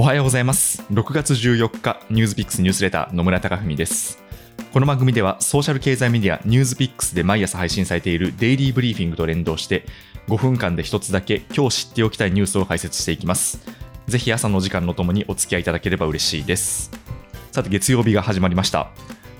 おはようございます。6月14日、ニュースピックスニュースレター野村貴文です。この番組ではソーシャル経済メディアニュースピックスで毎朝配信されているデイリーブリーフィングと連動して5分間で一つだけ今日知っておきたいニュースを解説していきます。ぜひ朝の時間のともにお付き合いいただければ嬉しいです。さて月曜日が始まりました。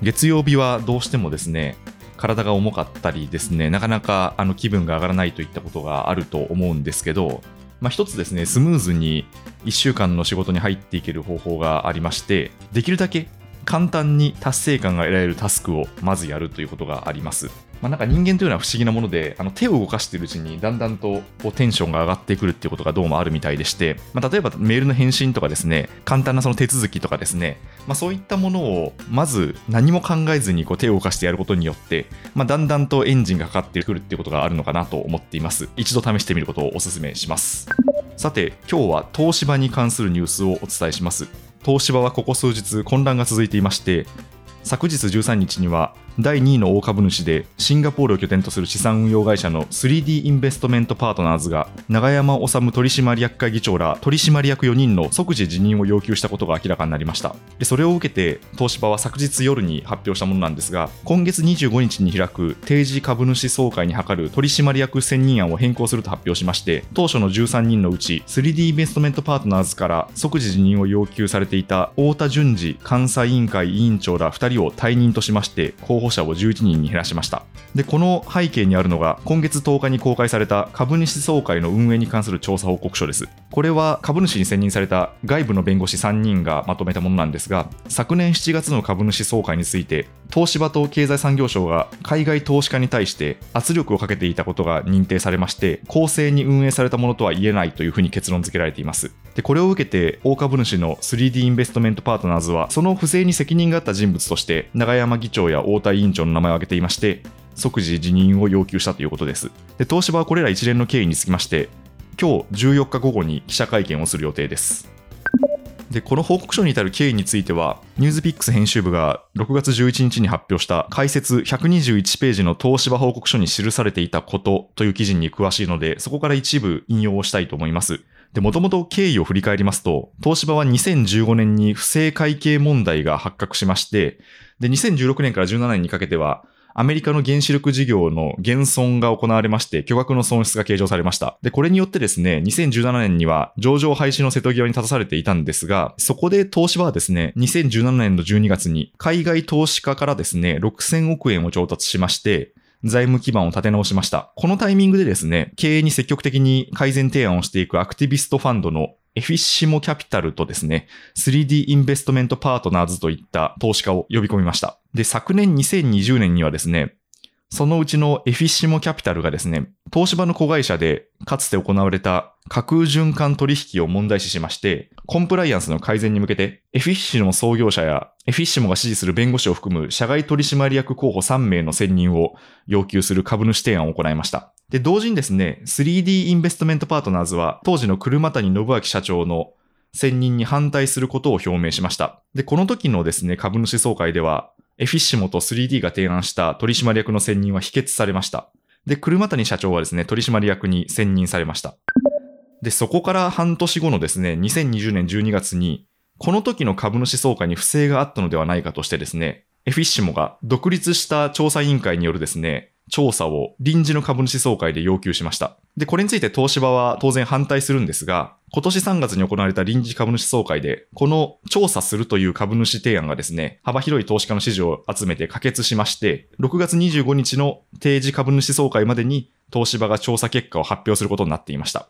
月曜日はどうしてもですね、体が重かったりですね、なかなかあの気分が上がらないといったことがあると思うんですけど、まあ、一つですね、スムーズに1週間の仕事に入っていける方法がありまして、できるだけ簡単に達成感が得られるタスクをまずやるということがあります。まあ、なんか人間というのは不思議なもので、あの手を動かしているうちにだんだんとこうテンションが上がってくるっていうことがどうもあるみたいでして、まあ、例えばメールの返信とかですね、簡単なその手続きとかですね、まあ、そういったものをまず何も考えずにこう手を動かしてやることによって、まあ、だんだんとエンジンがかかってくるっていうことがあるのかなと思っています。一度試してみることをお勧めします。さて、今日は東芝に関するニュースをお伝えします。東芝はここ数日混乱が続いていまして、昨日13日には第2位の大株主でシンガポールを拠点とする資産運用会社の 3D インベストメントパートナーズが永山治取締役会議長ら取締役4人の即時辞任を要求したことが明らかになりました。でそれを受けて東芝は昨日夜に発表したものなんですが今月25日に開く定時株主総会に諮る取締役選任案を変更すると発表しまして当初の13人のうち 3D インベストメントパートナーズから即時辞任を要求されていた太田淳二監査委員会委員長ら2人を退任としまして候補者を11人に減らしました。でこの背景にあるのが今月10日に公開された株主総会の運営に関する調査報告書です。これは株主に選任された外部の弁護士3人がまとめたものなんですが昨年7月の株主総会について東芝と経済産業省が海外投資家に対して圧力をかけていたことが認定されまして公正に運営されたものとは言えないというふうに結論付けられています。でこれを受けて大株主の 3D インベストメントパートナーズはその不正に責任があった人物として永山議長や太田委員長の名前を挙げていまして即時辞任を要求したということです。で東芝はこれら一連の経緯につきまして今日14日午後に記者会見をする予定です。でこの報告書に至る経緯については、ニュースピックス編集部が6月11日に発表した解説121ページの東芝報告書に記されていたことという記事に詳しいので、そこから一部引用をしたいと思います。で、もともと経緯を振り返りますと、東芝は2015年に不正会計問題が発覚しまして、で、2016年から17年にかけては、アメリカの原子力事業の減損が行われまして、巨額の損失が計上されました。で、これによってですね、2017年には上場廃止の瀬戸際に立たされていたんですが、そこで東芝はですね、2017年の12月に海外投資家からですね、6000億円を調達しまして、財務基盤を立て直しました。このタイミングでですね、経営に積極的に改善提案をしていくアクティビストファンドのフィッシモキャピタルとですね、3D インベストメントパートナーズといった投資家を呼び込みました。で、昨年2020年にはですね、そのうちのエフィッシモキャピタルがですね、東芝の子会社でかつて行われた架空循環取引を問題視しまして、コンプライアンスの改善に向けて、エフィッシモ創業者やエフィッシモが支持する弁護士を含む社外取締役候補3名の選任を要求する株主提案を行いました。で、同時にですね、3D インベストメントパートナーズは当時の車谷信明社長の選任に反対することを表明しました。で、この時のですね、株主総会では、エフィッシモと 3D が提案した取締役の選任は否決されました。で、車谷社長はですね、取締役に選任されました。で、そこから半年後のですね、2020年12月に、この時の株主総会に不正があったのではないかとしてですね、エフィッシモが独立した調査委員会によるですね、調査を臨時の株主総会で要求しました。で、これについて東芝は当然反対するんですが、今年3月に行われた臨時株主総会で、この調査するという株主提案がですね、幅広い投資家の支持を集めて可決しまして、6月25日の定時株主総会までに東芝が調査結果を発表することになっていました。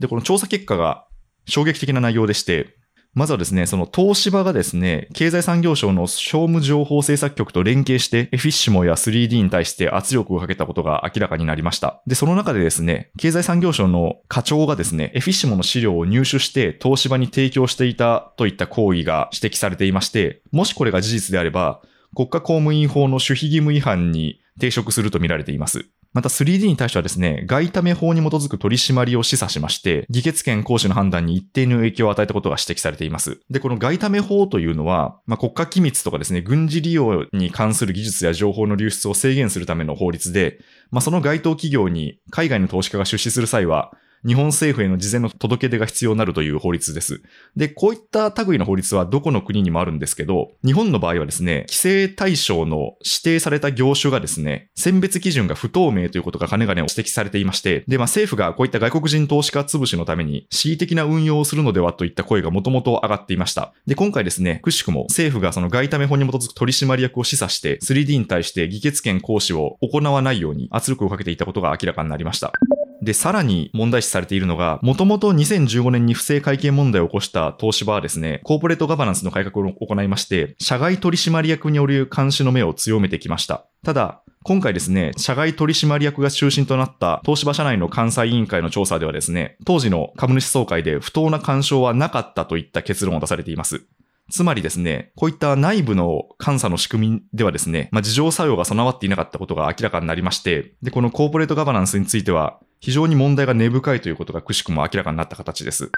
で、この調査結果が衝撃的な内容でして、まずはですね、その東芝がですね、経済産業省の商務情報政策局と連携して、エフィッシモや 3D に対して圧力をかけたことが明らかになりました。で、その中でですね、経済産業省の課長がですね、エフィッシモの資料を入手して、東芝に提供していたといった行為が指摘されていまして、もしこれが事実であれば、国家公務員法の守秘義務違反に抵触するとみられています。また 3D に対してはですね、外為法に基づく取り締まりを示唆しまして、議決権行使の判断に一定の影響を与えたことが指摘されています。で、この外為法というのは、まあ、国家機密とかですね、軍事利用に関する技術や情報の流出を制限するための法律で、まあ、その該当企業に海外の投資家が出資する際は、日本政府への事前の届け出が必要になるという法律です。で、こういった類の法律はどこの国にもあるんですけど、日本の場合はですね、規制対象の指定された業種がですね、選別基準が不透明ということがかねがね指摘されていまして、で、まあ政府がこういった外国人投資家潰しのために恣意的な運用をするのではといった声がもともと上がっていました。で、今回ですね、くしくも政府がその外為法に基づく取締役を示唆して 3D に対して議決権行使を行わないように圧力をかけていたことが明らかになりました。で、さらに問題視されているのが、もともと2015年に不正会計問題を起こした東芝はですね、コーポレートガバナンスの改革を行いまして、社外取締役による監視の目を強めてきました。ただ、今回ですね、社外取締役が中心となった東芝社内の監査委員会の調査ではですね、当時の株主総会で不当な干渉はなかったといった結論を出されています。つまりですね、こういった内部の監査の仕組みではですね、まあ、事情作用が備わっていなかったことが明らかになりまして、で、このコーポレートガバナンスについては、非常に問題が根深いということがくしくも明らかになった形です。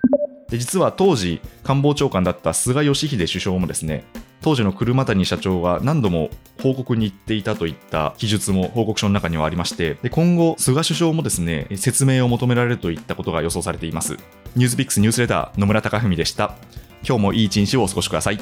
で実は当時、官房長官だった菅義偉首相もですね、当時の車谷社長が何度も報告に行っていたといった記述も報告書の中にはありまして、で今後、菅首相もですね、説明を求められるといったことが予想されています。ニュースピックスニュースレター、野村貴文でした。今日もいい一日をお過ごしください。